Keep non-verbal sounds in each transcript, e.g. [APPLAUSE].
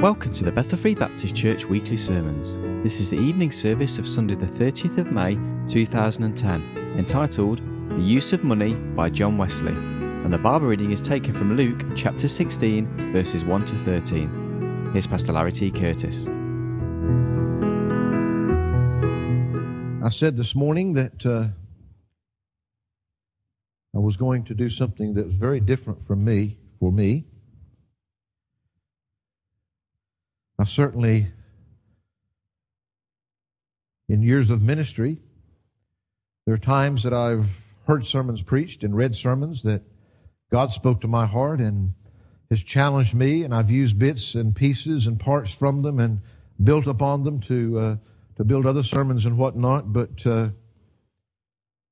Welcome to the Bethel Free Baptist Church weekly sermons. This is the evening service of Sunday, the 30th of May 2010, entitled The Use of Money by John Wesley. And the Bible reading is taken from Luke chapter 16, verses 1 to 13. Here's Pastor Larry T. Curtis. I said this morning that uh, I was going to do something that was very different from me, for me. I've certainly, in years of ministry, there are times that I've heard sermons preached and read sermons that God spoke to my heart and has challenged me, and I've used bits and pieces and parts from them and built upon them to uh, to build other sermons and whatnot. But uh,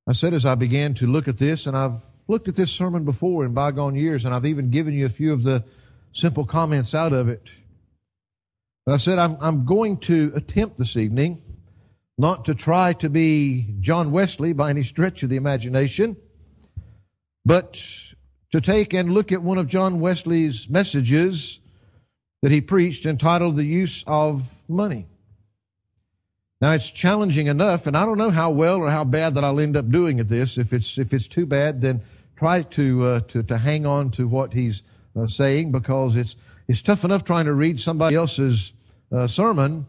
I said as I began to look at this, and I've looked at this sermon before in bygone years, and I've even given you a few of the simple comments out of it. But I said, I'm, I'm going to attempt this evening not to try to be John Wesley by any stretch of the imagination, but to take and look at one of John Wesley's messages that he preached entitled The Use of Money. Now it's challenging enough, and I don't know how well or how bad that I'll end up doing at this. If it's if it's too bad, then try to uh, to to hang on to what he's uh, saying because it's it's tough enough trying to read somebody else's uh, sermon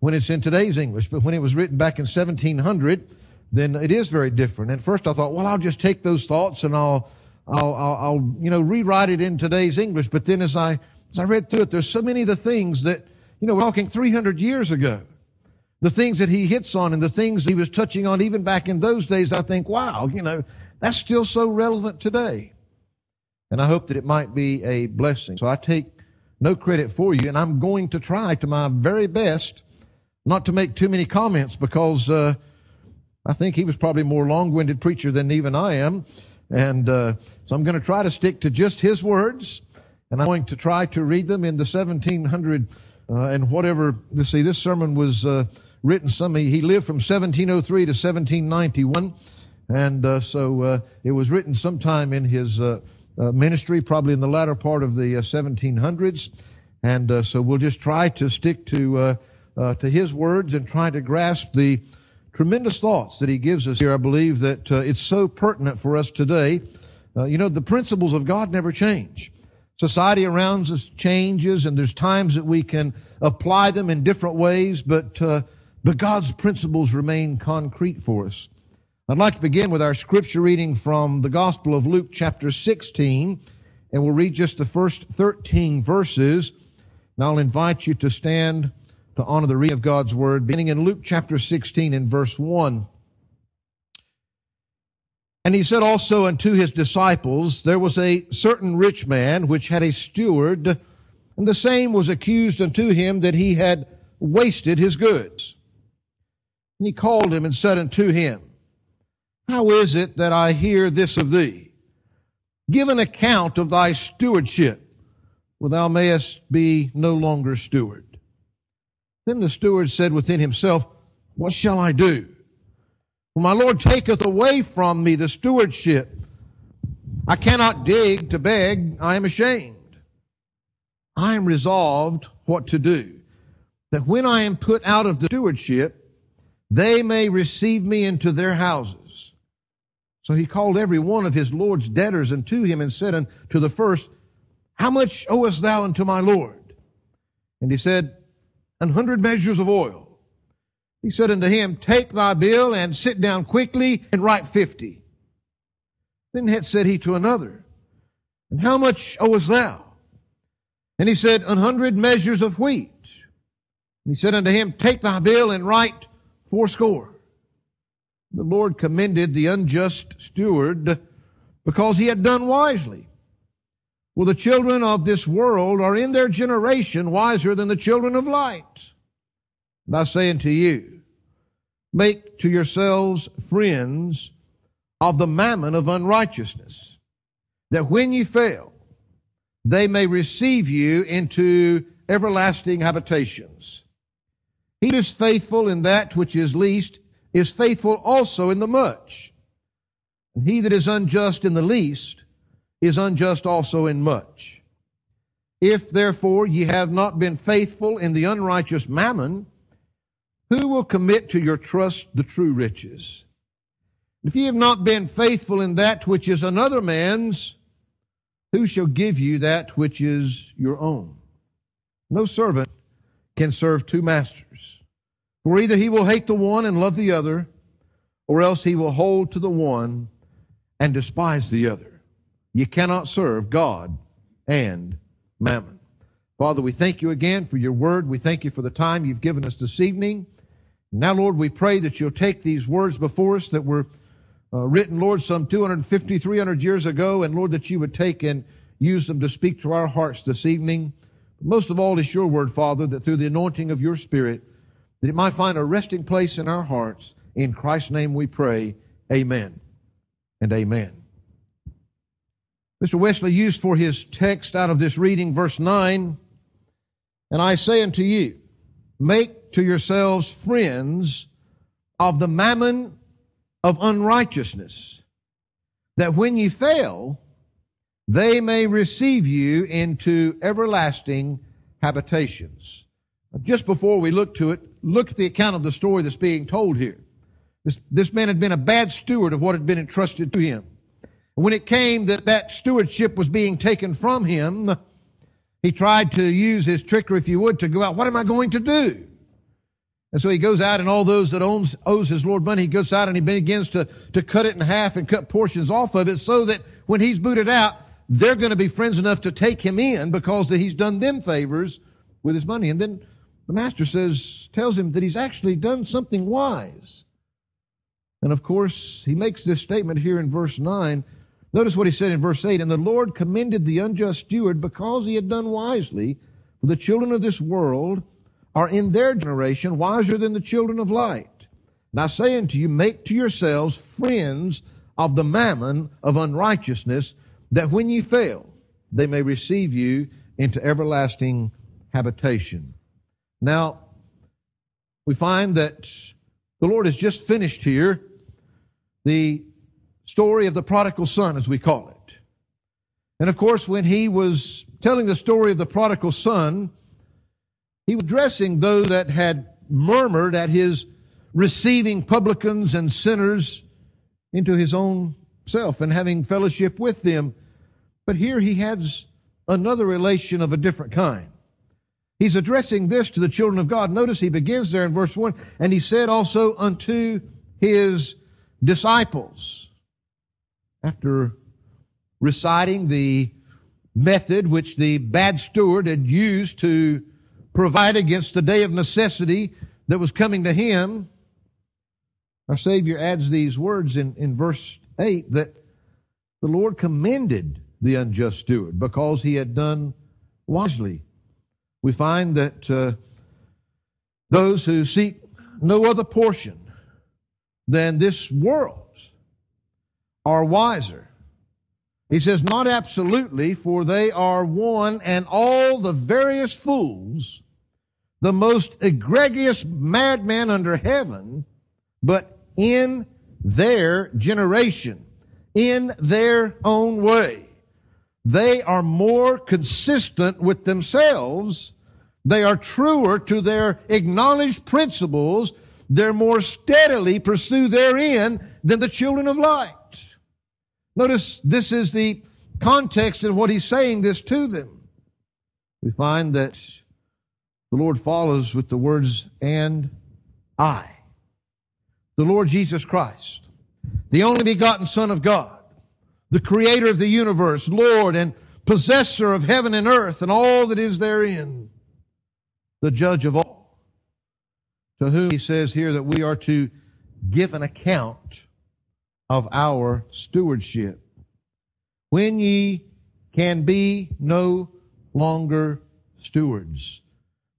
when it's in today's English, but when it was written back in 1700, then it is very different. And first I thought, well, I'll just take those thoughts and I'll, I'll, I'll, I'll, you know, rewrite it in today's English. But then as I, as I read through it, there's so many of the things that, you know, we're talking 300 years ago. The things that he hits on and the things he was touching on even back in those days, I think, wow, you know, that's still so relevant today. And I hope that it might be a blessing. So I take no credit for you. And I'm going to try to my very best not to make too many comments because uh, I think he was probably more long-winded preacher than even I am. And uh, so I'm going to try to stick to just his words. And I'm going to try to read them in the 1700 uh, and whatever. Let's see, this sermon was uh, written some, he lived from 1703 to 1791. And uh, so uh, it was written sometime in his uh, ministry, probably in the latter part of the uh, 1700s. And uh, so we'll just try to stick to, uh, uh, to his words and try to grasp the tremendous thoughts that he gives us here. I believe that it's so pertinent for us today. you know, the principles of God never change. Society around us changes, and there's times that we can apply them in different ways, but, but God's principles remain concrete for us. I'd like to begin with our scripture reading from the Gospel of Luke chapter 16, and we'll read just the first 13 verses. And I'll invite you to stand to honor the reading of God's Word, beginning in Luke chapter 16 and verse 1. And he said also unto his disciples, There was a certain rich man which had a steward, and the same was accused unto him that he had wasted his goods. And he called him and said unto him, how is it that I hear this of thee? Give an account of thy stewardship, for thou mayest be no longer steward. Then the steward said within himself, What shall I do? For my Lord taketh away from me the stewardship. I cannot dig to beg, I am ashamed. I am resolved what to do, that when I am put out of the stewardship, they may receive me into their houses. So he called every one of his Lord's debtors unto him and said unto the first, How much owest thou unto my Lord? And he said, An hundred measures of oil. He said unto him, Take thy bill and sit down quickly and write fifty. Then said he to another, And how much owest thou? And he said, An hundred measures of wheat. And he said unto him, Take thy bill and write fourscore. The Lord commended the unjust steward because he had done wisely. Well, the children of this world are in their generation wiser than the children of light. And I say unto you, make to yourselves friends of the mammon of unrighteousness, that when you fail, they may receive you into everlasting habitations. He is faithful in that which is least is faithful also in the much. And he that is unjust in the least is unjust also in much. If therefore ye have not been faithful in the unrighteous mammon, who will commit to your trust the true riches? If ye have not been faithful in that which is another man's, who shall give you that which is your own? No servant can serve two masters. For either he will hate the one and love the other, or else he will hold to the one and despise the other. You cannot serve God and mammon. Father, we thank you again for your word. We thank you for the time you've given us this evening. Now, Lord, we pray that you'll take these words before us that were uh, written, Lord, some 250, 300 years ago, and Lord, that you would take and use them to speak to our hearts this evening. Most of all, it's your word, Father, that through the anointing of your Spirit, that it might find a resting place in our hearts. In Christ's name we pray. Amen and amen. Mr. Wesley used for his text out of this reading, verse 9, and I say unto you, make to yourselves friends of the mammon of unrighteousness, that when ye fail, they may receive you into everlasting habitations. Just before we look to it, look at the account of the story that's being told here. This, this man had been a bad steward of what had been entrusted to him. When it came that that stewardship was being taken from him, he tried to use his trickery, if you would, to go out. What am I going to do? And so he goes out and all those that owns, owes his Lord money, he goes out and he begins to, to cut it in half and cut portions off of it so that when he's booted out, they're going to be friends enough to take him in because he's done them favors with his money. And then the master says, tells him that he's actually done something wise. And of course, he makes this statement here in verse 9. Notice what he said in verse 8. And the Lord commended the unjust steward because he had done wisely. For the children of this world are in their generation wiser than the children of light. And I say unto you, make to yourselves friends of the mammon of unrighteousness, that when ye fail, they may receive you into everlasting habitation. Now, we find that the Lord has just finished here the story of the prodigal son, as we call it. And of course, when he was telling the story of the prodigal son, he was addressing those that had murmured at his receiving publicans and sinners into his own self and having fellowship with them. But here he has another relation of a different kind. He's addressing this to the children of God. Notice he begins there in verse 1 and he said also unto his disciples. After reciting the method which the bad steward had used to provide against the day of necessity that was coming to him, our Savior adds these words in, in verse 8 that the Lord commended the unjust steward because he had done wisely. We find that uh, those who seek no other portion than this world's are wiser. He says, not absolutely, for they are one and all the various fools, the most egregious madmen under heaven, but in their generation, in their own way. They are more consistent with themselves. They are truer to their acknowledged principles they're more steadily pursue therein than the children of light. Notice this is the context in what he's saying this to them. We find that the Lord follows with the words, and I. The Lord Jesus Christ, the only begotten Son of God, the creator of the universe, Lord and possessor of heaven and earth and all that is therein, the judge of all to whom he says here that we are to give an account of our stewardship. When ye can be no longer stewards.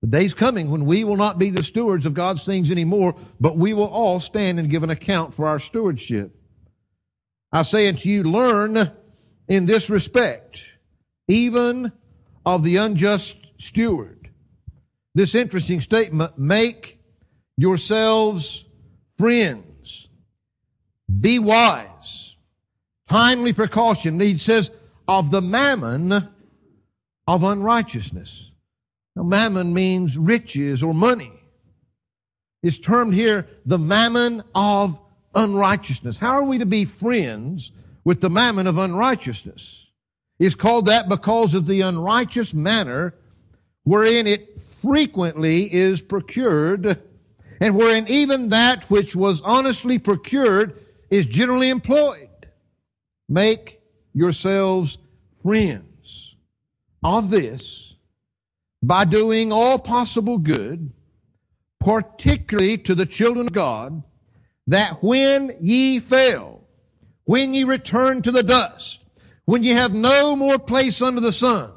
The day's coming when we will not be the stewards of God's things anymore, but we will all stand and give an account for our stewardship. I say unto you, learn in this respect, even of the unjust steward. This interesting statement, make yourselves friends. Be wise. Timely precaution. He says, of the mammon of unrighteousness. Now, mammon means riches or money. It's termed here the mammon of unrighteousness. How are we to be friends with the mammon of unrighteousness? It's called that because of the unrighteous manner wherein it frequently is procured and wherein even that which was honestly procured is generally employed. Make yourselves friends of this by doing all possible good, particularly to the children of God, that when ye fail, when ye return to the dust, when ye have no more place under the sun,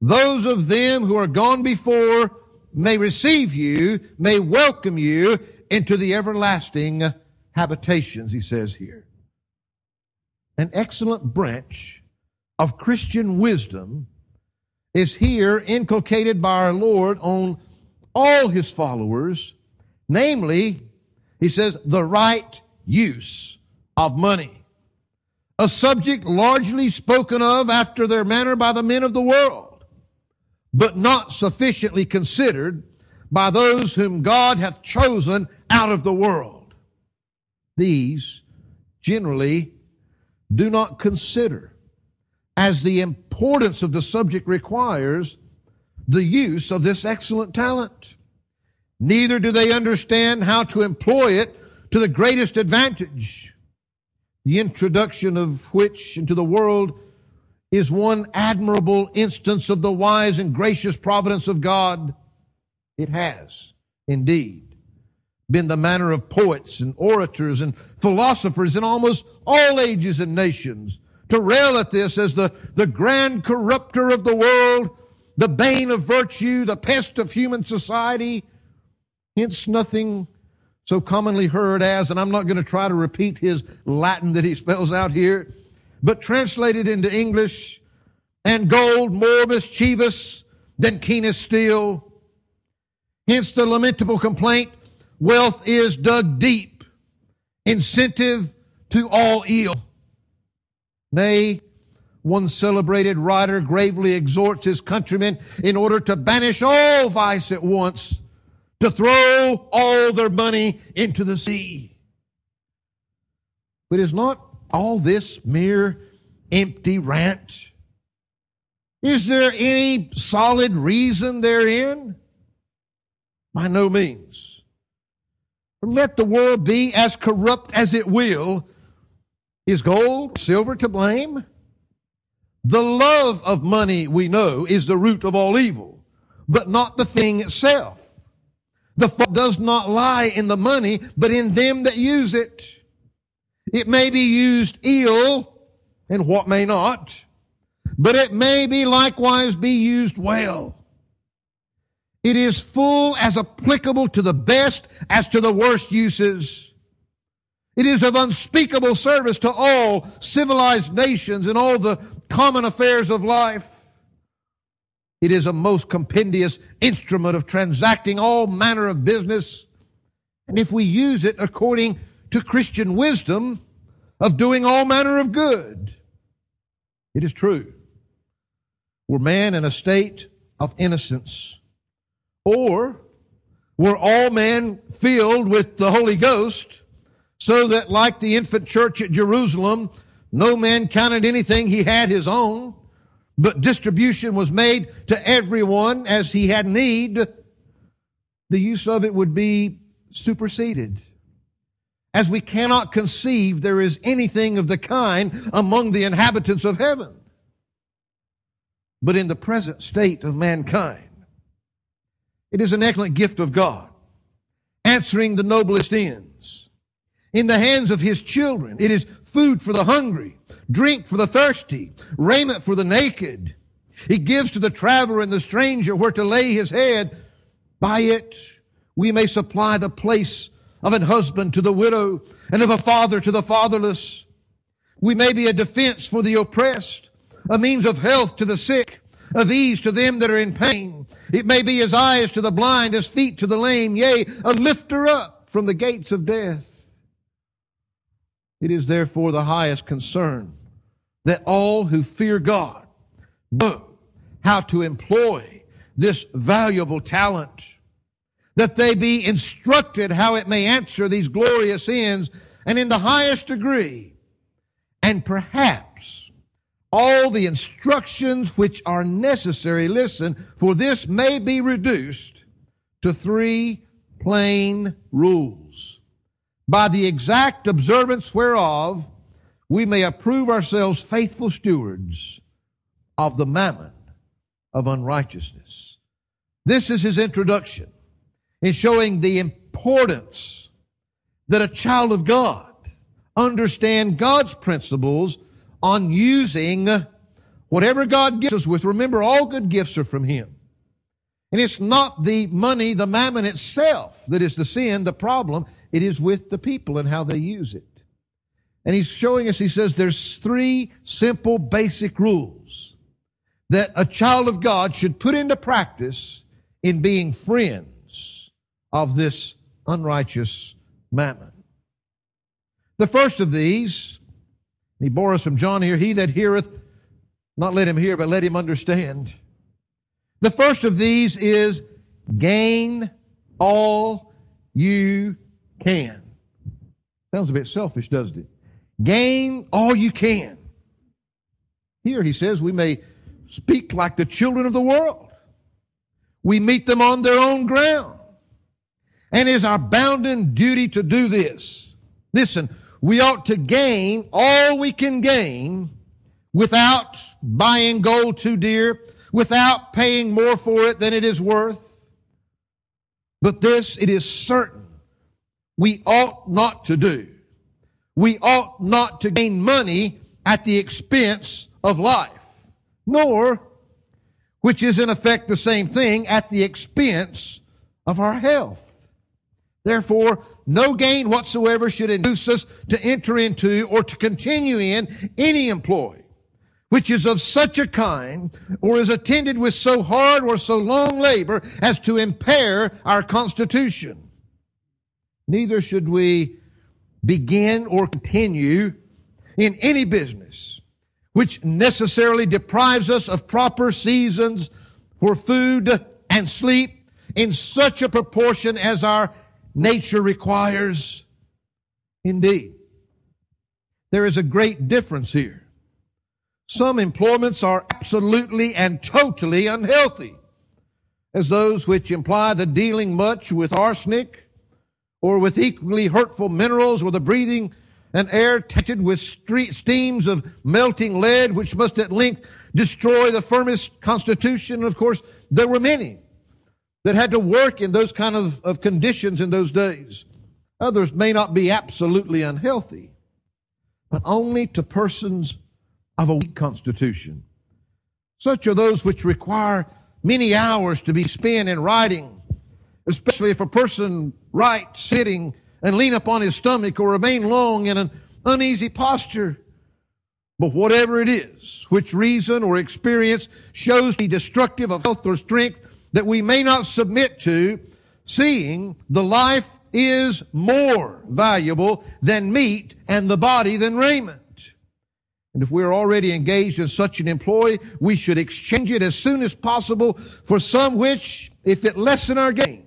those of them who are gone before may receive you, may welcome you into the everlasting habitations, he says here. An excellent branch of Christian wisdom is here inculcated by our Lord on all his followers, namely, he says, the right use of money. A subject largely spoken of after their manner by the men of the world, but not sufficiently considered by those whom God hath chosen out of the world. These generally do not consider, as the importance of the subject requires, the use of this excellent talent. Neither do they understand how to employ it to the greatest advantage, the introduction of which into the world is one admirable instance of the wise and gracious providence of God it has, indeed, been the manner of poets and orators and philosophers in almost all ages and nations to rail at this as the, the grand corrupter of the world, the bane of virtue, the pest of human society. Hence nothing so commonly heard as, and I'm not going to try to repeat his Latin that he spells out here, but translated into English, and gold more mischievous than keenest steel, Hence the lamentable complaint, wealth is dug deep, incentive to all ill. Nay, one celebrated writer gravely exhorts his countrymen in order to banish all vice at once, to throw all their money into the sea. But is not all this mere empty rant? Is there any solid reason therein? By no means. Let the world be as corrupt as it will. Is gold, silver to blame? The love of money, we know, is the root of all evil, but not the thing itself. The fault does not lie in the money, but in them that use it. It may be used ill, and what may not, but it may be likewise be used well. It is full as applicable to the best as to the worst uses. It is of unspeakable service to all civilized nations and all the common affairs of life. It is a most compendious instrument of transacting all manner of business. And if we use it according to Christian wisdom of doing all manner of good, it is true. Were man in a state of innocence, or were all men filled with the Holy Ghost, so that like the infant church at Jerusalem, no man counted anything he had his own, but distribution was made to everyone as he had need, the use of it would be superseded. As we cannot conceive there is anything of the kind among the inhabitants of heaven. But in the present state of mankind, it is an excellent gift of God, answering the noblest ends. In the hands of his children, it is food for the hungry, drink for the thirsty, raiment for the naked. He gives to the traveler and the stranger where to lay his head. By it, we may supply the place of an husband to the widow and of a father to the fatherless. We may be a defense for the oppressed, a means of health to the sick, of ease to them that are in pain. It may be as eyes to the blind, as feet to the lame, yea, a lifter up from the gates of death. It is therefore the highest concern that all who fear God know how to employ this valuable talent, that they be instructed how it may answer these glorious ends and in the highest degree, and perhaps all the instructions which are necessary, listen, for this may be reduced to three plain rules, by the exact observance whereof we may approve ourselves faithful stewards of the mammon of unrighteousness. This is his introduction in showing the importance that a child of God understand God's principles on using whatever God gives us with. Remember, all good gifts are from him. And it's not the money, the mammon itself that is the sin, the problem. It is with the people and how they use it. And he's showing us, he says, there's three simple basic rules that a child of God should put into practice in being friends of this unrighteous mammon. The first of these, he bore us from John here, he that heareth, not let him hear, but let him understand. The first of these is gain all you can. Sounds a bit selfish, doesn't it? Gain all you can. Here he says we may speak like the children of the world. We meet them on their own ground. And it is our bounden duty to do this. Listen, we ought to gain all we can gain without buying gold too dear, without paying more for it than it is worth. But this it is certain we ought not to do. We ought not to gain money at the expense of life, nor, which is in effect the same thing, at the expense of our health. Therefore, no gain whatsoever should induce us to enter into or to continue in any employ which is of such a kind or is attended with so hard or so long labor as to impair our constitution. Neither should we begin or continue in any business which necessarily deprives us of proper seasons for food and sleep in such a proportion as our nature requires. Indeed, there is a great difference here. Some employments are absolutely and totally unhealthy, as those which imply the dealing much with arsenic or with equally hurtful minerals or the breathing an air tainted with steams of melting lead, which must at length destroy the firmest constitution. And of course, there were many that had to work in those kind of, of conditions in those days. Others may not be absolutely unhealthy, but only to persons of a weak constitution. Such are those which require many hours to be spent in writing, especially if a person writes sitting and lean upon his stomach or remain long in an uneasy posture. But whatever it is, which reason or experience shows to be destructive of health or strength that we may not submit to, seeing the life is more valuable than meat and the body than raiment. And if we're already engaged in such an employ, we should exchange it as soon as possible for some which, if it lessen our gain,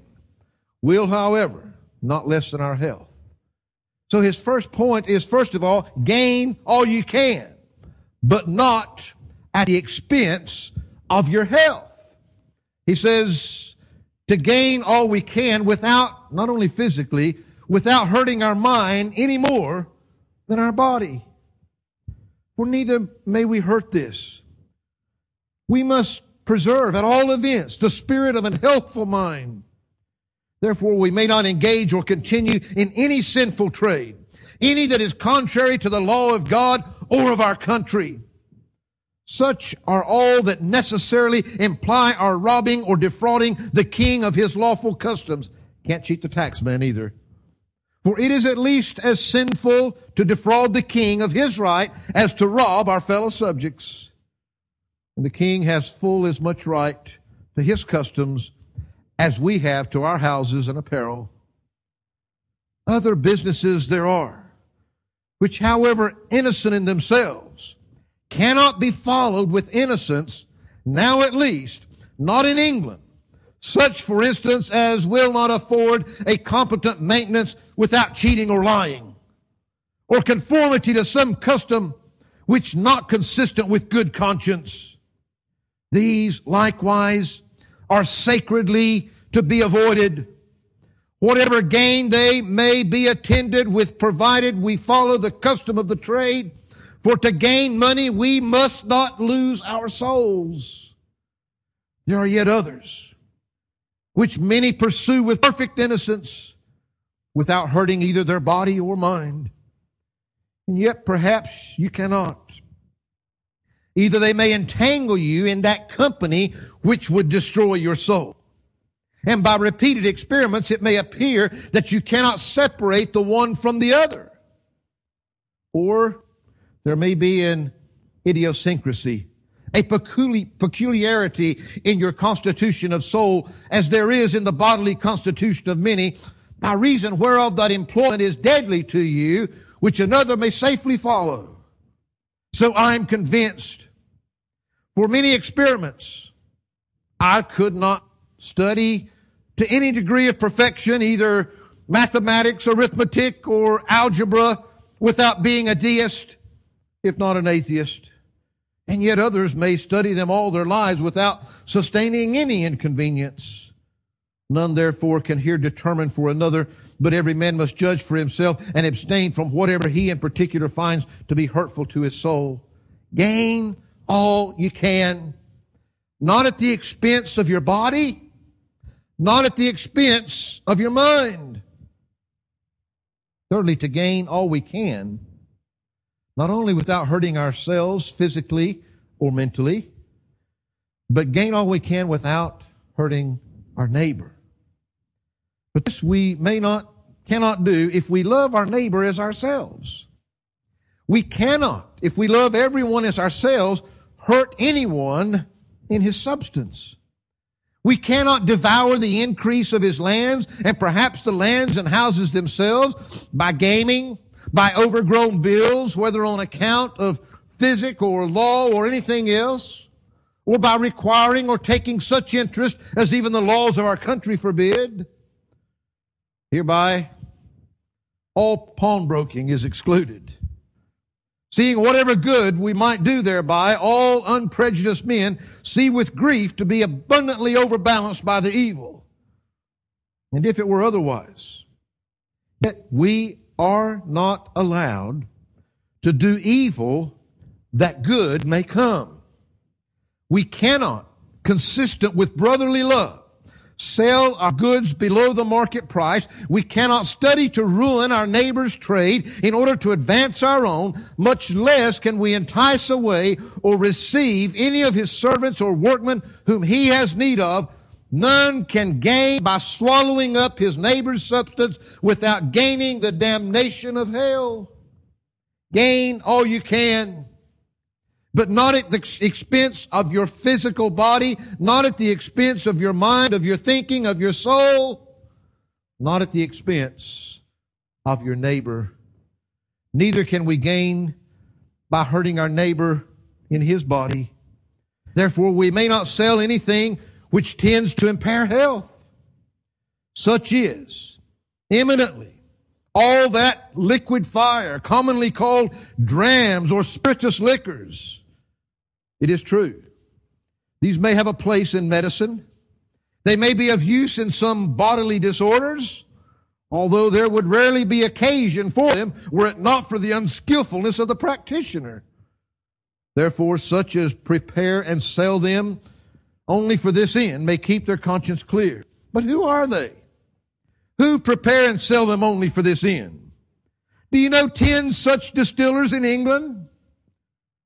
will, however, not lessen our health. So his first point is, first of all, gain all you can, but not at the expense of your health. He says to gain all we can without, not only physically, without hurting our mind any more than our body for neither may we hurt this. We must preserve at all events the spirit of an healthful mind. Therefore, we may not engage or continue in any sinful trade, any that is contrary to the law of God or of our country. Such are all that necessarily imply our robbing or defrauding the king of his lawful customs. Can't cheat the tax man either. For it is at least as sinful to defraud the king of his right as to rob our fellow subjects. And the king has full as much right to his customs as we have to our houses and apparel. Other businesses there are, which however innocent in themselves, cannot be followed with innocence Now at least, not in England. Such, for instance, as will not afford a competent maintenance without cheating or lying, or conformity to some custom which not consistent with good conscience. These likewise are sacredly to be avoided. Whatever gain they may be attended with, provided we follow the custom of the trade. For to gain money, we must not lose our souls. There are yet others, which many pursue with perfect innocence, without hurting either their body or mind. And yet perhaps you cannot. Either they may entangle you in that company which would destroy your soul. And by repeated experiments, it may appear that you cannot separate the one from the other. Or there may be an idiosyncrasy, a peculiarity in your constitution of soul, as there is in the bodily constitution of many, by reason whereof that employment is deadly to you, which another may safely follow. So I'm convinced for many experiments, I could not study to any degree of perfection, either mathematics, arithmetic, or algebra without being a deist, if not an atheist. And yet others may study them all their lives without sustaining any inconvenience. None therefore can here determine for another, but every man must judge for himself and abstain from whatever he in particular finds to be hurtful to his soul. Gain all you can, not at the expense of your body, not at the expense of your mind. Thirdly, to gain all we can, not only without hurting ourselves physically or mentally, but gain all we can without hurting our neighbor. But this we may not, cannot do if we love our neighbor as ourselves. We cannot, if we love everyone as ourselves, hurt anyone in his substance. We cannot devour the increase of his lands and perhaps the lands and houses themselves by gaming, by overgrown bills, whether on account of physic or law or anything else, or by requiring or taking such interest as even the laws of our country forbid. Hereby, all pawnbroking is excluded. Seeing whatever good we might do thereby, all unprejudiced men see with grief to be abundantly overbalanced by the evil. And if it were otherwise, yet we are not allowed to do evil that good may come. We cannot, consistent with brotherly love, sell our goods below the market price. We cannot study to ruin our neighbor's trade in order to advance our own, much less can we entice away or receive any of his servants or workmen whom he has need of. None can gain by swallowing up his neighbor's substance without gaining the damnation of hell. Gain all you can but not at the expense of your physical body, not at the expense of your mind, of your thinking, of your soul, not at the expense of your neighbor. Neither can we gain by hurting our neighbor in his body. Therefore, we may not sell anything which tends to impair health. Such is eminently all that liquid fire, commonly called drams or spirituous liquors it is true. These may have a place in medicine. They may be of use in some bodily disorders, although there would rarely be occasion for them were it not for the unskillfulness of the practitioner. Therefore, such as prepare and sell them only for this end may keep their conscience clear. But who are they? Who prepare and sell them only for this end? Do you know ten such distillers in England?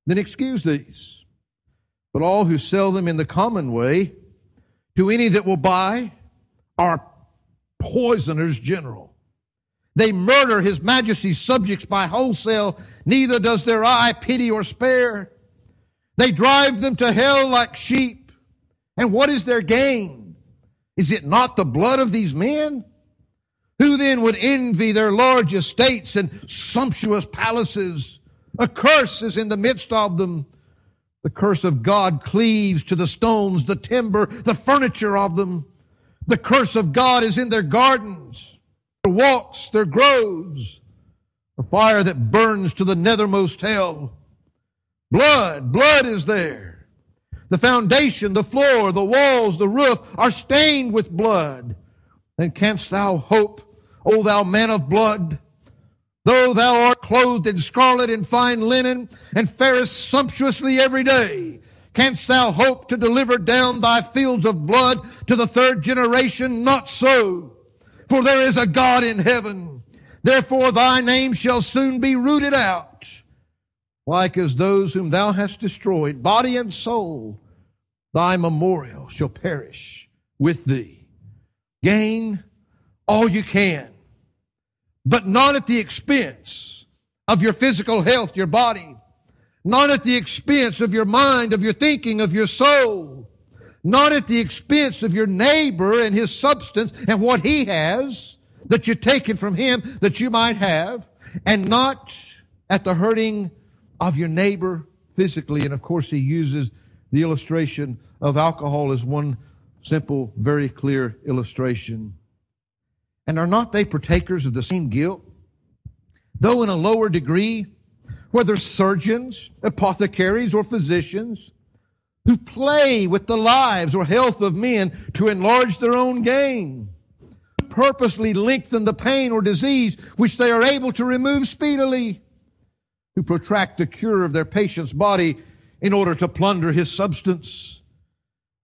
Then excuse these but all who sell them in the common way to any that will buy are poisoners general. They murder his majesty's subjects by wholesale, neither does their eye pity or spare. They drive them to hell like sheep. And what is their gain? Is it not the blood of these men? Who then would envy their large estates and sumptuous palaces? A curse is in the midst of them The curse of God cleaves to the stones, the timber, the furniture of them. The curse of God is in their gardens, their walks, their groves. A fire that burns to the nethermost hell. Blood, blood is there. The foundation, the floor, the walls, the roof are stained with blood. And canst thou hope, O thou man of blood, though thou art clothed in scarlet and fine linen, and farest sumptuously every day, canst thou hope to deliver down thy fields of blood to the third generation? Not so. For there is a God in heaven. Therefore thy name shall soon be rooted out, like as those whom thou hast destroyed, body and soul. Thy memorial shall perish with thee. Gain all you can but not at the expense of your physical health, your body, not at the expense of your mind, of your thinking, of your soul, not at the expense of your neighbor and his substance and what he has that you're taking from him that you might have, and not at the hurting of your neighbor physically. And of course, he uses the illustration of alcohol as one simple, very clear illustration. And are not they partakers of the same guilt? Though in a lower degree, whether surgeons, apothecaries, or physicians, who play with the lives or health of men to enlarge their own gain, purposely lengthen the pain or disease which they are able to remove speedily, who protract the cure of their patient's body in order to plunder his substance,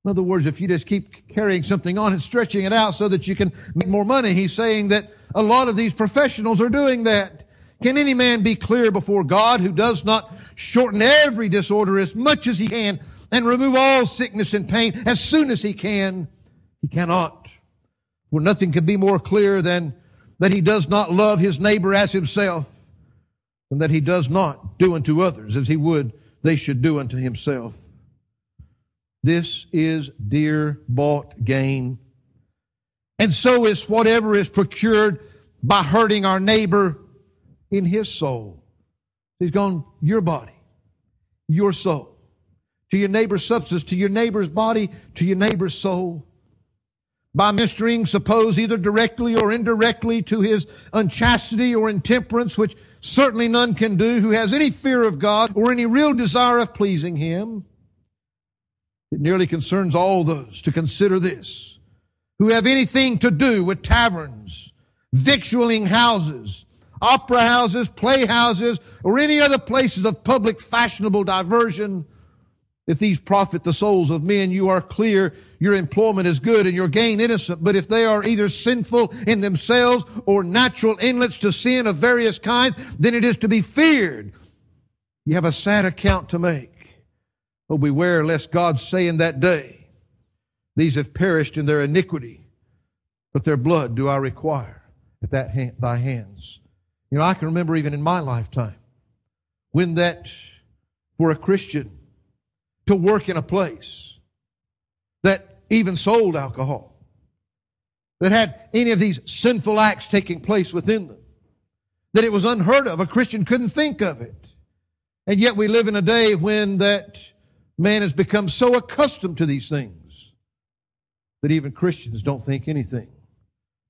in other words, if you just keep carrying something on and stretching it out so that you can make more money, he's saying that a lot of these professionals are doing that. Can any man be clear before God who does not shorten every disorder as much as he can and remove all sickness and pain as soon as he can? He cannot. For nothing can be more clear than that he does not love his neighbor as himself and that he does not do unto others as he would they should do unto himself. This is dear bought gain. And so is whatever is procured by hurting our neighbor in his soul. He's gone, your body, your soul, to your neighbor's substance, to your neighbor's body, to your neighbor's soul. By ministering, suppose either directly or indirectly to his unchastity or intemperance, which certainly none can do who has any fear of God or any real desire of pleasing him. It nearly concerns all those to consider this who have anything to do with taverns, victualling houses, opera houses, playhouses, or any other places of public fashionable diversion. If these profit the souls of men, you are clear your employment is good and your gain innocent. But if they are either sinful in themselves or natural inlets to sin of various kinds, then it is to be feared. You have a sad account to make. Oh, beware lest God say in that day, These have perished in their iniquity, but their blood do I require at that hand, thy hands. You know, I can remember even in my lifetime when that, for a Christian to work in a place that even sold alcohol, that had any of these sinful acts taking place within them, that it was unheard of. A Christian couldn't think of it. And yet we live in a day when that Man has become so accustomed to these things that even Christians don't think anything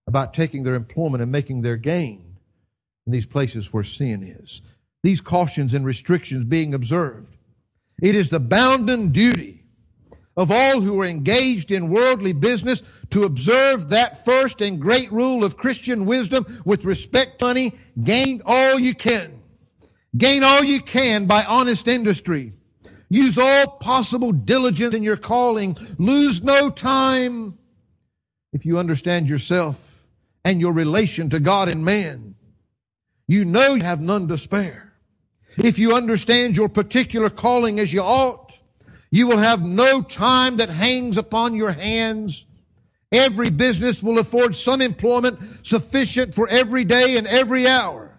about taking their employment and making their gain in these places where sin is. These cautions and restrictions being observed. It is the bounden duty of all who are engaged in worldly business to observe that first and great rule of Christian wisdom with respect to money, gain all you can. Gain all you can by honest industry Use all possible diligence in your calling. Lose no time if you understand yourself and your relation to God and man. You know you have none to spare. If you understand your particular calling as you ought, you will have no time that hangs upon your hands. Every business will afford some employment sufficient for every day and every hour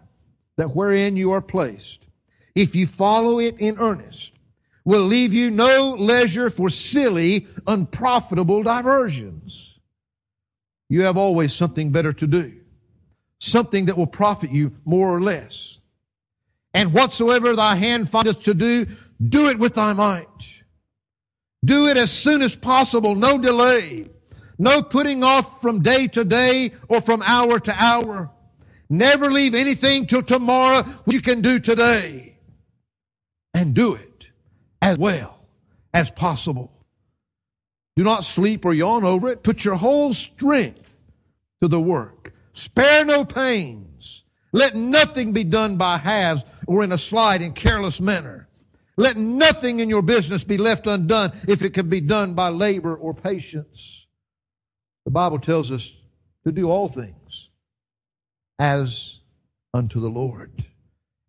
that wherein you are placed. If you follow it in earnest, will leave you no leisure for silly, unprofitable diversions. You have always something better to do, something that will profit you more or less. And whatsoever thy hand findeth to do, do it with thy might. Do it as soon as possible, no delay, no putting off from day to day or from hour to hour. Never leave anything till tomorrow which you can do today. And do it as well as possible. Do not sleep or yawn over it. Put your whole strength to the work. Spare no pains. Let nothing be done by halves or in a and careless manner. Let nothing in your business be left undone if it can be done by labor or patience. The Bible tells us to do all things as unto the Lord,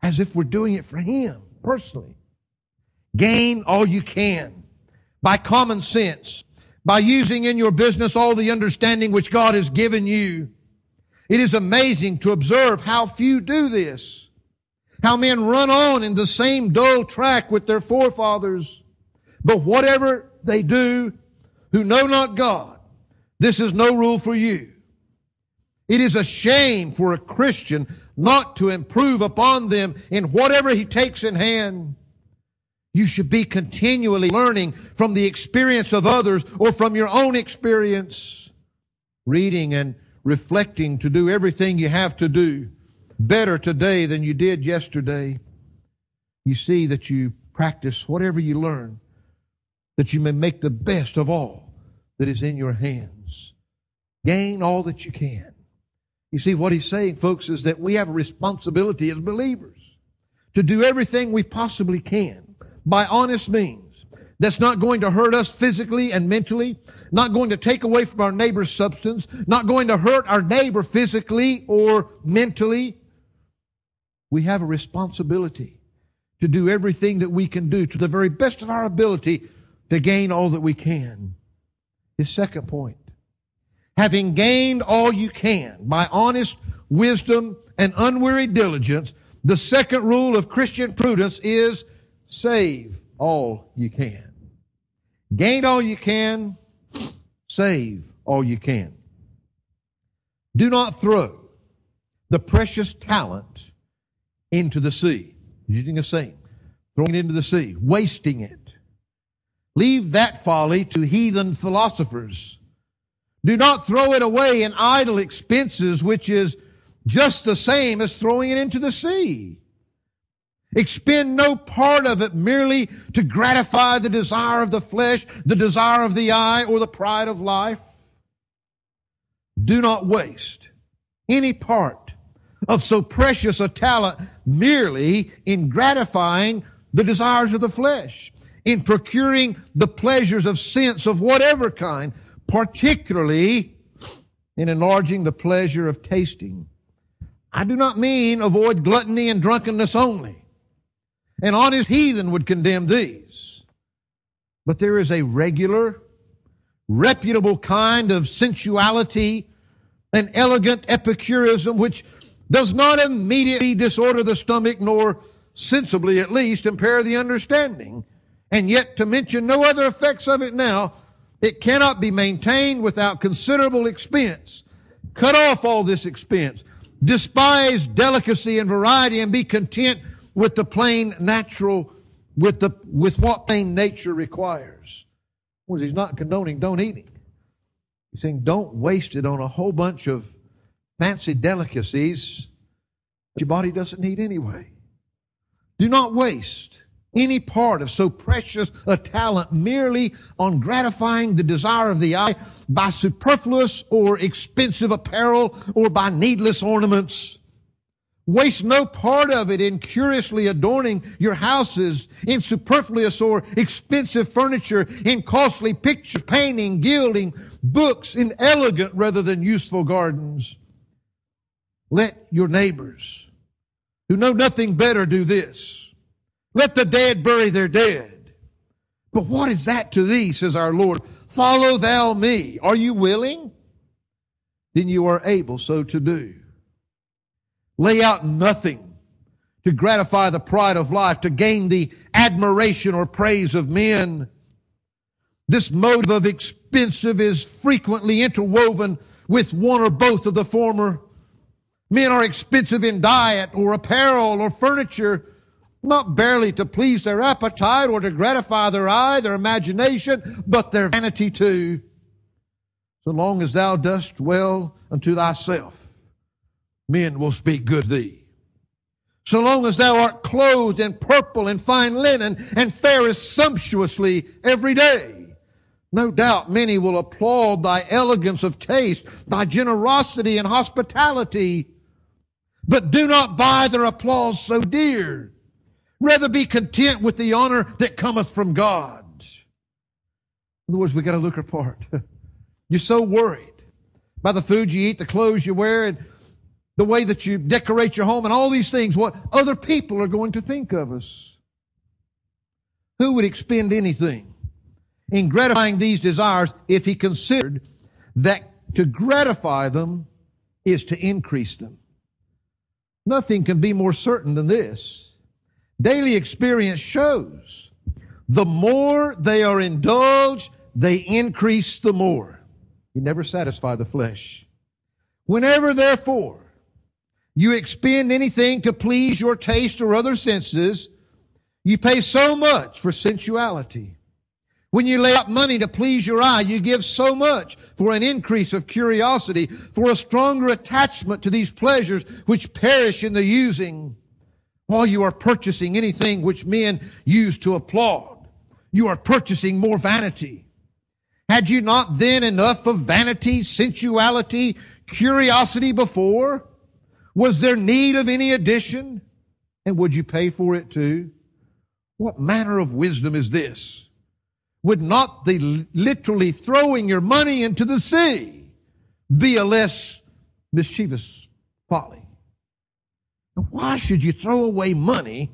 as if we're doing it for Him personally. Gain all you can by common sense, by using in your business all the understanding which God has given you. It is amazing to observe how few do this. How men run on in the same dull track with their forefathers. But whatever they do, who know not God, this is no rule for you. It is a shame for a Christian not to improve upon them in whatever he takes in hand. You should be continually learning from the experience of others or from your own experience, reading and reflecting to do everything you have to do better today than you did yesterday. You see that you practice whatever you learn, that you may make the best of all that is in your hands. Gain all that you can. You see, what he's saying, folks, is that we have a responsibility as believers to do everything we possibly can by honest means that's not going to hurt us physically and mentally, not going to take away from our neighbor's substance, not going to hurt our neighbor physically or mentally. We have a responsibility to do everything that we can do to the very best of our ability to gain all that we can. His second point. Having gained all you can by honest wisdom and unwearied diligence, the second rule of Christian prudence is save all you can. Gain all you can, save all you can. Do not throw the precious talent into the sea. Using a saying, throwing it into the sea, wasting it. Leave that folly to heathen philosophers. Do not throw it away in idle expenses, which is just the same as throwing it into the sea. Expend no part of it merely to gratify the desire of the flesh, the desire of the eye, or the pride of life. Do not waste any part of so precious a talent merely in gratifying the desires of the flesh, in procuring the pleasures of sense of whatever kind, particularly in enlarging the pleasure of tasting. I do not mean avoid gluttony and drunkenness only. An honest heathen would condemn these. But there is a regular, reputable kind of sensuality and elegant epicurism which does not immediately disorder the stomach nor sensibly at least impair the understanding. And yet to mention no other effects of it now, it cannot be maintained without considerable expense. Cut off all this expense. Despise delicacy and variety and be content with the plain natural, with the, with what plain nature requires. Well, he's not condoning don't eating. He's saying don't waste it on a whole bunch of fancy delicacies that your body doesn't need anyway. Do not waste any part of so precious a talent merely on gratifying the desire of the eye by superfluous or expensive apparel or by needless ornaments. Waste no part of it in curiously adorning your houses, in superfluous or expensive furniture, in costly pictures, painting, gilding, books, in elegant rather than useful gardens. Let your neighbors who know nothing better do this. Let the dead bury their dead. But what is that to thee, says our Lord? Follow thou me. Are you willing? Then you are able so to do. Lay out nothing to gratify the pride of life, to gain the admiration or praise of men. This motive of expensive is frequently interwoven with one or both of the former. Men are expensive in diet or apparel or furniture not barely to please their appetite or to gratify their eye, their imagination, but their vanity too. So long as thou dost well unto thyself, men will speak good of thee. So long as thou art clothed in purple and fine linen and farest sumptuously every day, no doubt many will applaud thy elegance of taste, thy generosity and hospitality. But do not buy their applause so dear. Rather be content with the honor that cometh from God. In other words, we got to look apart. [LAUGHS] You're so worried by the food you eat, the clothes you wear, and the way that you decorate your home, and all these things, what other people are going to think of us. Who would expend anything in gratifying these desires if he considered that to gratify them is to increase them? Nothing can be more certain than this. Daily experience shows the more they are indulged, they increase the more. You never satisfy the flesh. Whenever, therefore, you expend anything to please your taste or other senses, you pay so much for sensuality. When you lay out money to please your eye, you give so much for an increase of curiosity, for a stronger attachment to these pleasures which perish in the using. While you are purchasing anything which men use to applaud, you are purchasing more vanity. Had you not then enough of vanity, sensuality, curiosity before? Was there need of any addition? And would you pay for it too? What manner of wisdom is this? Would not the literally throwing your money into the sea be a less mischievous folly? Why should you throw away money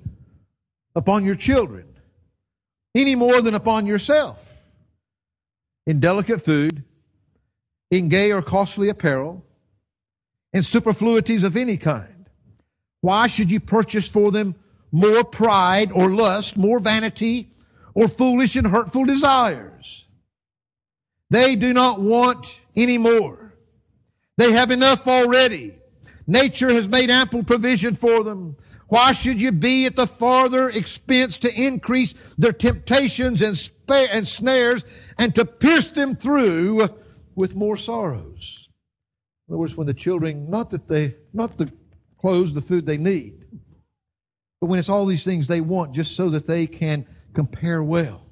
upon your children any more than upon yourself? In delicate food, in gay or costly apparel, in superfluities of any kind. Why should you purchase for them more pride or lust, more vanity, or foolish and hurtful desires? They do not want any more. They have enough already. Nature has made ample provision for them. Why should you be at the farther expense to increase their temptations and, spa- and snares and to pierce them through with more sorrows? In other words, when the children, not that they, not the clothes, the food they need, but when it's all these things they want just so that they can compare well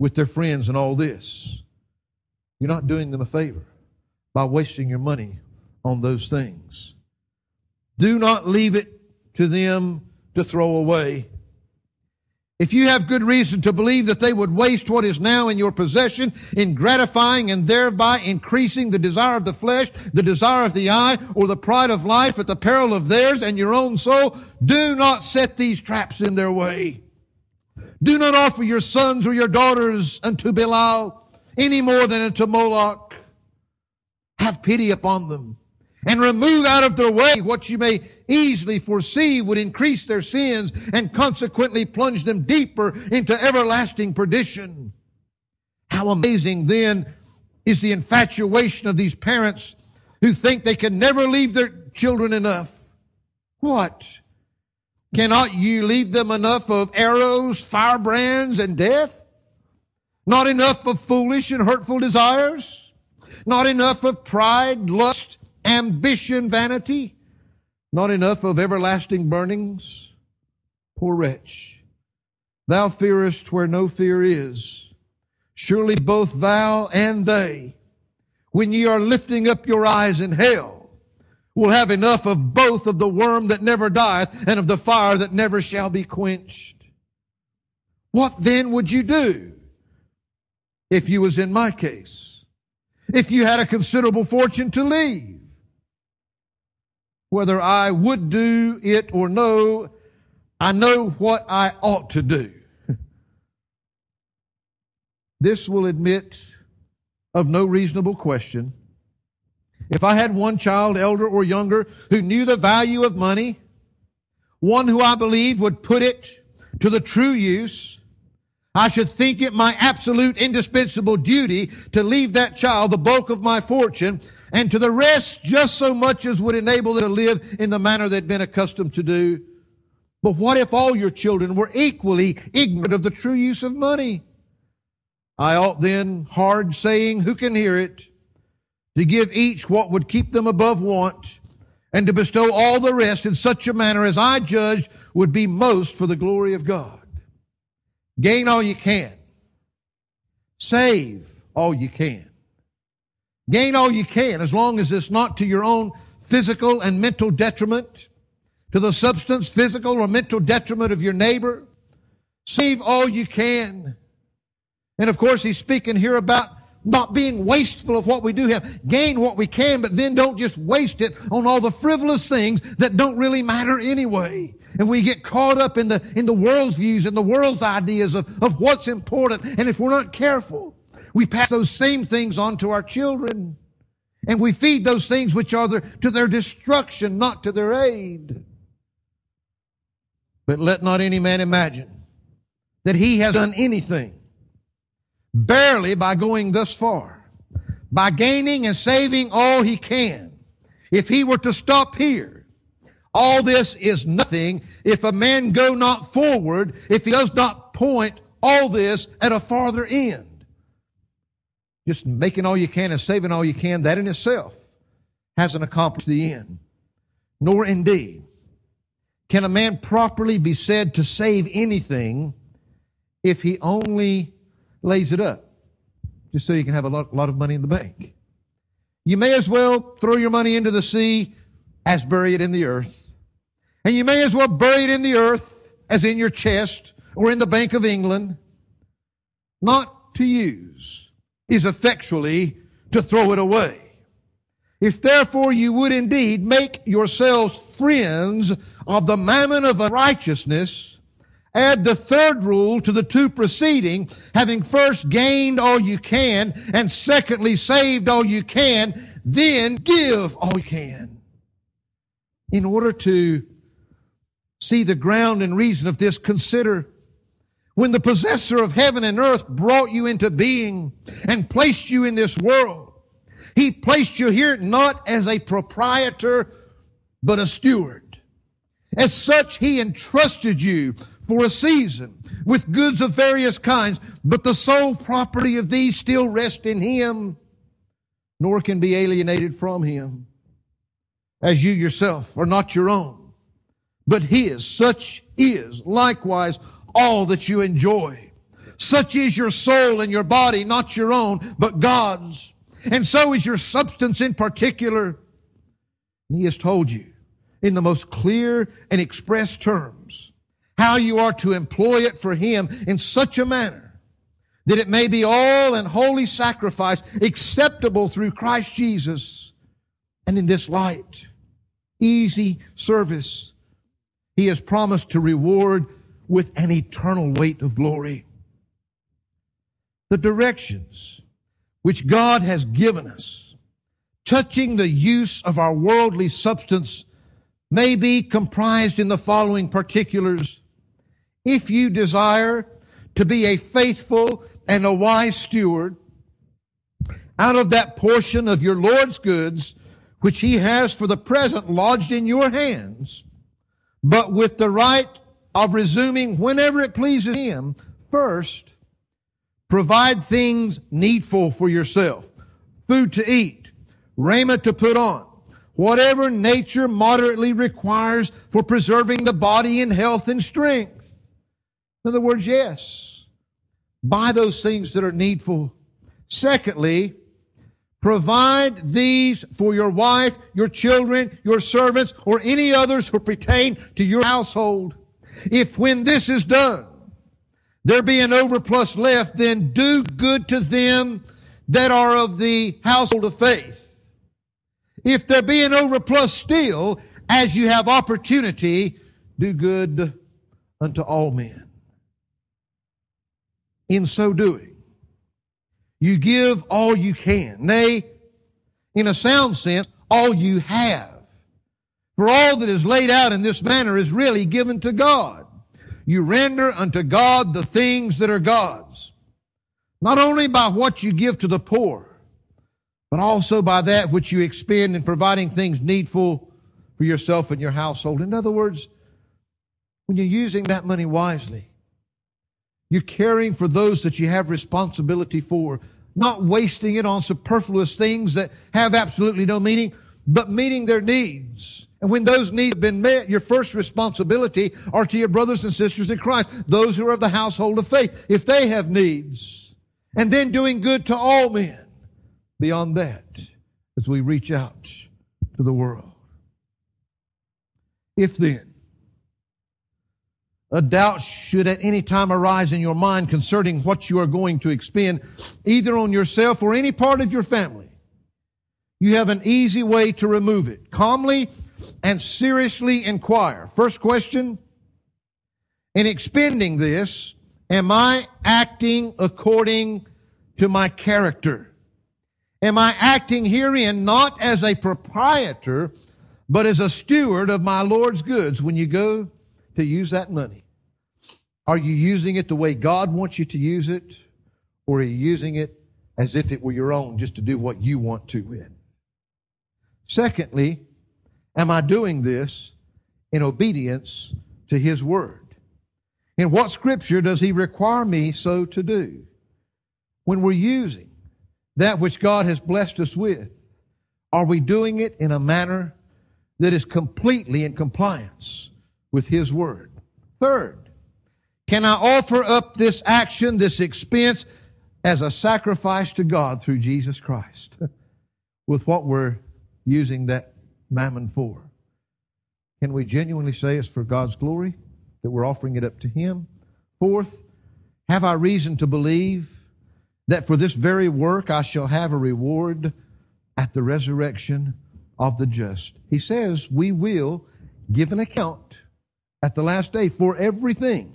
with their friends and all this, you're not doing them a favor by wasting your money on those things. Do not leave it to them to throw away. If you have good reason to believe that they would waste what is now in your possession in gratifying and thereby increasing the desire of the flesh, the desire of the eye, or the pride of life at the peril of theirs and your own soul, do not set these traps in their way. Do not offer your sons or your daughters unto Belial any more than unto Moloch. Have pity upon them and remove out of their way what you may easily foresee would increase their sins and consequently plunge them deeper into everlasting perdition. How amazing then is the infatuation of these parents who think they can never leave their children enough. What? Cannot you leave them enough of arrows, firebrands, and death? Not enough of foolish and hurtful desires? Not enough of pride, lust, ambition, vanity, not enough of everlasting burnings. Poor wretch, thou fearest where no fear is. Surely both thou and they, when ye are lifting up your eyes in hell, will have enough of both of the worm that never dieth and of the fire that never shall be quenched. What then would you do if you was in my case? If you had a considerable fortune to leave? Whether I would do it or no, I know what I ought to do. [LAUGHS] this will admit of no reasonable question. If I had one child, elder or younger, who knew the value of money, one who I believed would put it to the true use, I should think it my absolute indispensable duty to leave that child the bulk of my fortune and to the rest just so much as would enable them to live in the manner they'd been accustomed to do. But what if all your children were equally ignorant of the true use of money? I ought then, hard saying, who can hear it, to give each what would keep them above want, and to bestow all the rest in such a manner as I judged would be most for the glory of God. Gain all you can. Save all you can. Gain all you can as long as it's not to your own physical and mental detriment, to the substance, physical or mental detriment of your neighbor. Save all you can. And of course, he's speaking here about not being wasteful of what we do have. Gain what we can, but then don't just waste it on all the frivolous things that don't really matter anyway. And we get caught up in the, in the world's views and the world's ideas of, of what's important. And if we're not careful, we pass those same things on to our children. And we feed those things which are to their destruction, not to their aid. But let not any man imagine that he has done anything barely by going thus far, by gaining and saving all he can. If he were to stop here, all this is nothing if a man go not forward, if he does not point all this at a farther end. Just making all you can and saving all you can, that in itself hasn't accomplished the end. Nor indeed can a man properly be said to save anything if he only lays it up just so you can have a lot, lot of money in the bank. You may as well throw your money into the sea as bury it in the earth. And you may as well bury it in the earth as in your chest or in the Bank of England. Not to use is effectually to throw it away. If therefore you would indeed make yourselves friends of the mammon of righteousness, Add the third rule to the two preceding, having first gained all you can and secondly saved all you can, then give all you can. In order to see the ground and reason of this, consider when the possessor of heaven and earth brought you into being and placed you in this world. He placed you here not as a proprietor, but a steward. As such, he entrusted you for a season with goods of various kinds, but the sole property of these still rest in him, nor can be alienated from him. As you yourself are not your own, but his, such is likewise all that you enjoy. Such is your soul and your body, not your own, but God's. And so is your substance in particular. And he has told you in the most clear and express terms how you are to employ it for Him in such a manner that it may be all and holy sacrifice acceptable through Christ Jesus. And in this light, easy service, He has promised to reward with an eternal weight of glory. The directions which God has given us touching the use of our worldly substance may be comprised in the following particulars if you desire to be a faithful and a wise steward out of that portion of your Lord's goods which he has for the present lodged in your hands, but with the right of resuming whenever it pleases him, first, provide things needful for yourself, food to eat, raiment to put on, whatever nature moderately requires for preserving the body in health and strength. In other words, yes. Buy those things that are needful. Secondly, provide these for your wife, your children, your servants, or any others who pertain to your household. If when this is done, there be an overplus left, then do good to them that are of the household of faith. If there be an overplus still, as you have opportunity, do good unto all men in so doing. You give all you can. Nay, in a sound sense, all you have. For all that is laid out in this manner is really given to God. You render unto God the things that are God's. Not only by what you give to the poor, but also by that which you expend in providing things needful for yourself and your household. In other words, when you're using that money wisely, you're caring for those that you have responsibility for, not wasting it on superfluous things that have absolutely no meaning, but meeting their needs. And when those needs have been met, your first responsibility are to your brothers and sisters in Christ, those who are of the household of faith, if they have needs. And then doing good to all men. Beyond that, as we reach out to the world. If then, a doubt should at any time arise in your mind concerning what you are going to expend, either on yourself or any part of your family, you have an easy way to remove it. Calmly and seriously inquire. First question, in expending this, am I acting according to my character? Am I acting herein not as a proprietor, but as a steward of my Lord's goods when you go to use that money? Are you using it the way God wants you to use it? Or are you using it as if it were your own just to do what you want to with? Secondly, am I doing this in obedience to His Word? In what scripture does He require me so to do? When we're using that which God has blessed us with, are we doing it in a manner that is completely in compliance with His Word? Third, can I offer up this action, this expense, as a sacrifice to God through Jesus Christ [LAUGHS] with what we're using that mammon for? Can we genuinely say it's for God's glory that we're offering it up to Him? Fourth, have I reason to believe that for this very work I shall have a reward at the resurrection of the just? He says we will give an account at the last day for everything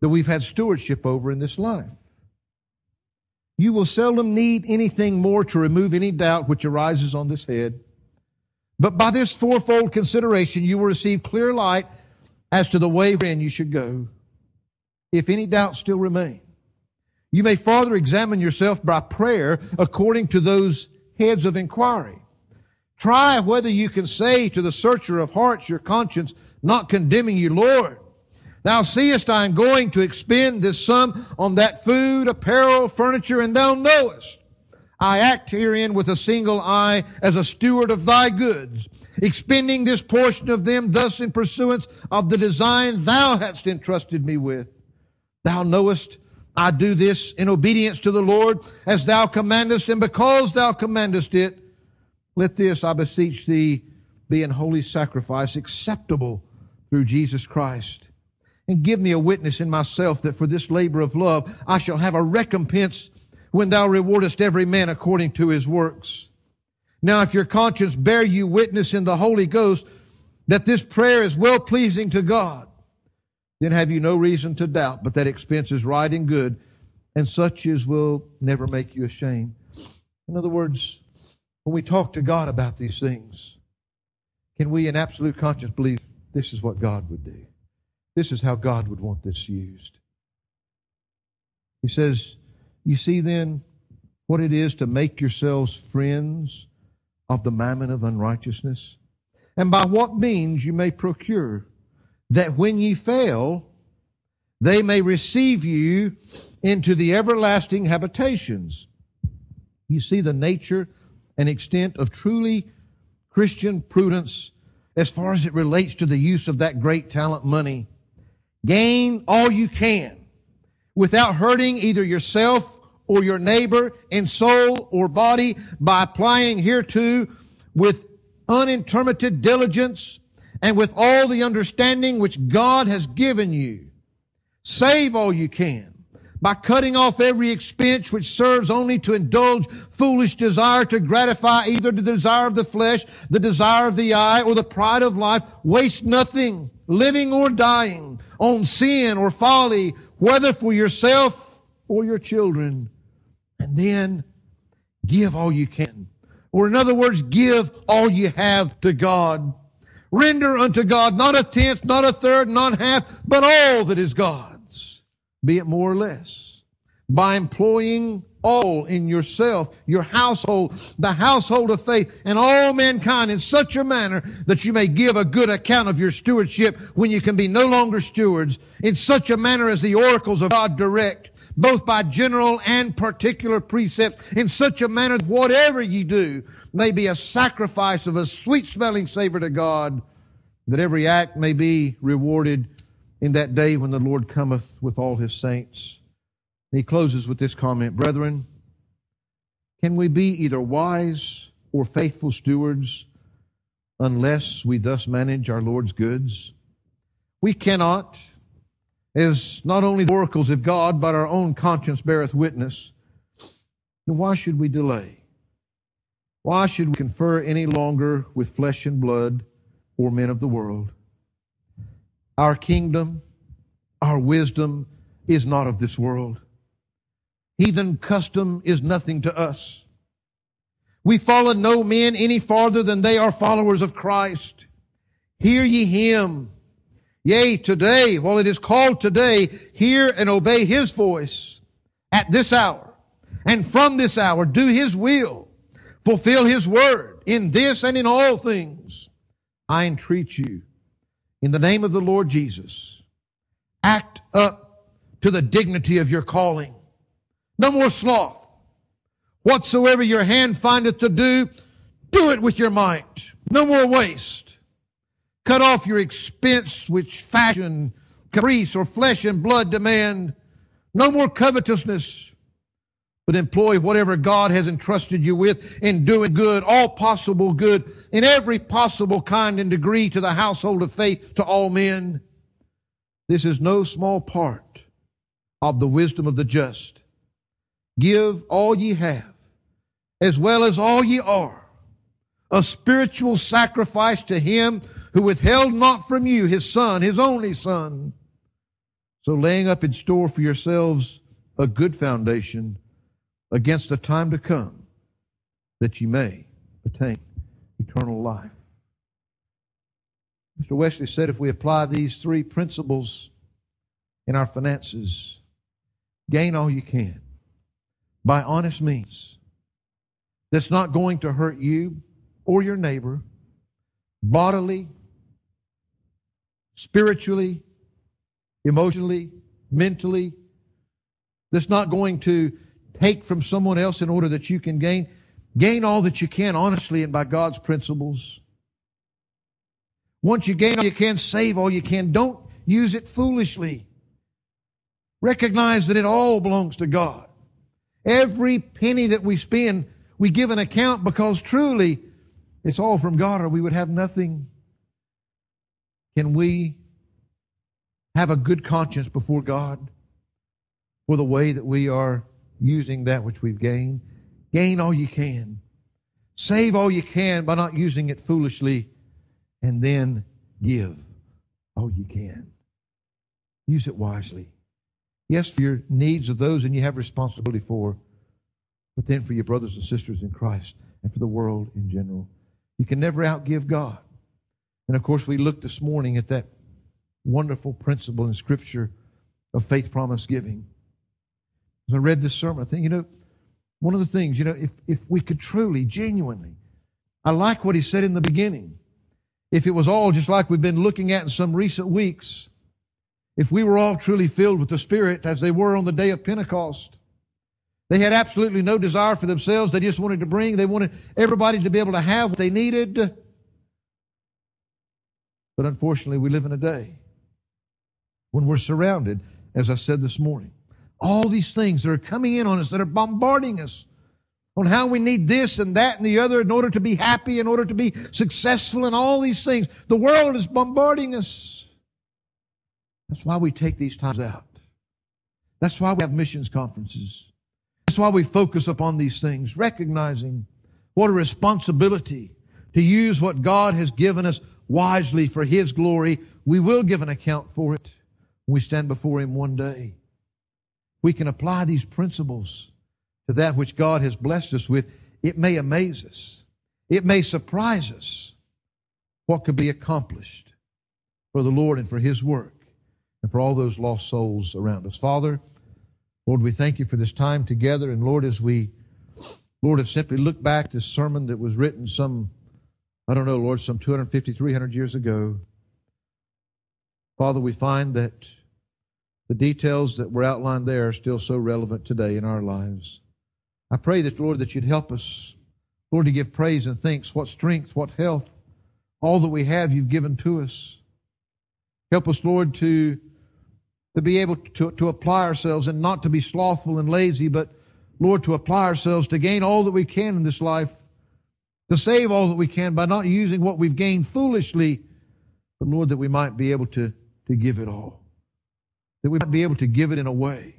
that we've had stewardship over in this life. You will seldom need anything more to remove any doubt which arises on this head but by this fourfold consideration, you will receive clear light as to the way wherein you should go. If any doubt still remain, you may farther examine yourself by prayer according to those heads of inquiry. Try whether you can say to the searcher of hearts, your conscience, not condemning you, Lord. Thou seest I am going to expend this sum on that food, apparel, furniture, and thou knowest I act herein with a single eye as a steward of thy goods, expending this portion of them thus in pursuance of the design thou hast entrusted me with. Thou knowest I do this in obedience to the Lord as thou commandest, and because thou commandest it, let this, I beseech thee, be an holy sacrifice acceptable through Jesus Christ. And give me a witness in myself that for this labor of love I shall have a recompense when thou rewardest every man according to his works. Now, if your conscience bear you witness in the Holy Ghost that this prayer is well pleasing to God, then have you no reason to doubt but that expense is right and good, and such as will never make you ashamed. In other words, when we talk to God about these things, can we in absolute conscience believe this is what God would do? This is how God would want this used. He says, you see then what it is to make yourselves friends of the mammon of unrighteousness, and by what means you may procure that when ye fail, they may receive you into the everlasting habitations. You see the nature and extent of truly Christian prudence as far as it relates to the use of that great talent money. Gain all you can without hurting either yourself or your neighbor in soul or body by applying hereto with unintermitted diligence and with all the understanding which God has given you. Save all you can by cutting off every expense which serves only to indulge foolish desire to gratify either the desire of the flesh, the desire of the eye, or the pride of life. Waste nothing, living or dying, on sin or folly, whether for yourself or your children. And then give all you can. Or in other words, give all you have to God. Render unto God not a tenth, not a third, not half, but all that is God's, be it more or less, by employing all in yourself, your household, the household of faith, and all mankind in such a manner that you may give a good account of your stewardship when you can be no longer stewards, in such a manner as the oracles of God direct, both by general and particular precept, in such a manner that whatever ye do may be a sacrifice of a sweet smelling savor to God, that every act may be rewarded in that day when the Lord cometh with all his saints. And he closes with this comment Brethren, can we be either wise or faithful stewards unless we thus manage our Lord's goods? We cannot, as not only the oracles of God, but our own conscience beareth witness. And why should we delay? Why should we confer any longer with flesh and blood or men of the world? Our kingdom, our wisdom is not of this world. Heathen custom is nothing to us. We follow no men any farther than they are followers of Christ. Hear ye him. Yea, today, while it is called today, hear and obey his voice at this hour. And from this hour, do his will. Fulfill his word in this and in all things. I entreat you, in the name of the Lord Jesus, act up to the dignity of your calling. No more sloth. Whatsoever your hand findeth to do, do it with your might. No more waste. Cut off your expense which fashion, caprice, or flesh and blood demand. No more covetousness, but employ whatever God has entrusted you with in doing good, all possible good, in every possible kind and degree to the household of faith, to all men. This is no small part of the wisdom of the just. Give all ye have, as well as all ye are, a spiritual sacrifice to him who withheld not from you his son, his only son. So laying up in store for yourselves a good foundation against the time to come, that ye may attain eternal life. Mr. Wesley said if we apply these three principles in our finances, gain all you can by honest means that's not going to hurt you or your neighbor bodily, spiritually, emotionally, mentally, that's not going to take from someone else in order that you can gain. Gain all that you can honestly and by God's principles. Once you gain all you can, save all you can. Don't use it foolishly. Recognize that it all belongs to God. Every penny that we spend, we give an account because truly it's all from God or we would have nothing. Can we have a good conscience before God for the way that we are using that which we've gained? Gain all you can. Save all you can by not using it foolishly. And then give all you can. Use it wisely. Yes, for your needs of those and you have responsibility for, but then for your brothers and sisters in Christ and for the world in general. You can never outgive God. And of course, we looked this morning at that wonderful principle in Scripture of faith promise giving. As I read this sermon, I think, you know, one of the things, you know, if, if we could truly, genuinely, I like what he said in the beginning. If it was all just like we've been looking at in some recent weeks, if we were all truly filled with the Spirit as they were on the day of Pentecost, they had absolutely no desire for themselves. They just wanted to bring, they wanted everybody to be able to have what they needed. But unfortunately, we live in a day when we're surrounded, as I said this morning, all these things that are coming in on us, that are bombarding us on how we need this and that and the other in order to be happy, in order to be successful, and all these things. The world is bombarding us. That's why we take these times out. That's why we have missions conferences. That's why we focus upon these things, recognizing what a responsibility to use what God has given us wisely for His glory. We will give an account for it when we stand before Him one day. We can apply these principles to that which God has blessed us with. It may amaze us. It may surprise us what could be accomplished for the Lord and for His work and for all those lost souls around us. Father, Lord, we thank you for this time together. And Lord, as we, Lord, have simply looked back this sermon that was written some, I don't know, Lord, some 250, 300 years ago. Father, we find that the details that were outlined there are still so relevant today in our lives. I pray that, Lord, that you'd help us, Lord, to give praise and thanks, what strength, what health, all that we have you've given to us. Help us, Lord, to, to be able to, to apply ourselves and not to be slothful and lazy, but, Lord, to apply ourselves to gain all that we can in this life, to save all that we can by not using what we've gained foolishly, but, Lord, that we might be able to, to give it all that we might be able to give it in a way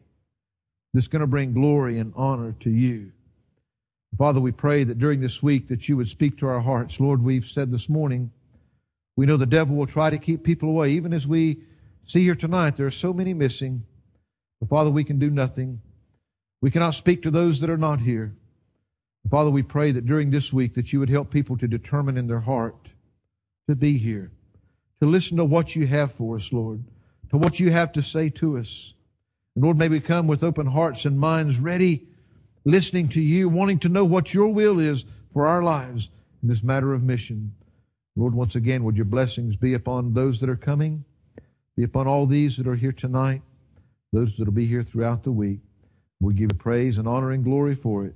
that's going to bring glory and honor to you. Father, we pray that during this week that you would speak to our hearts. Lord, we've said this morning, we know the devil will try to keep people away. Even as we see here tonight, there are so many missing. But Father, we can do nothing. We cannot speak to those that are not here. Father, we pray that during this week that you would help people to determine in their heart to be here, to listen to what you have for us, Lord to what you have to say to us. And Lord, may we come with open hearts and minds ready, listening to you, wanting to know what your will is for our lives in this matter of mission. Lord, once again, would your blessings be upon those that are coming, be upon all these that are here tonight, those that will be here throughout the week. We give praise and honor and glory for it.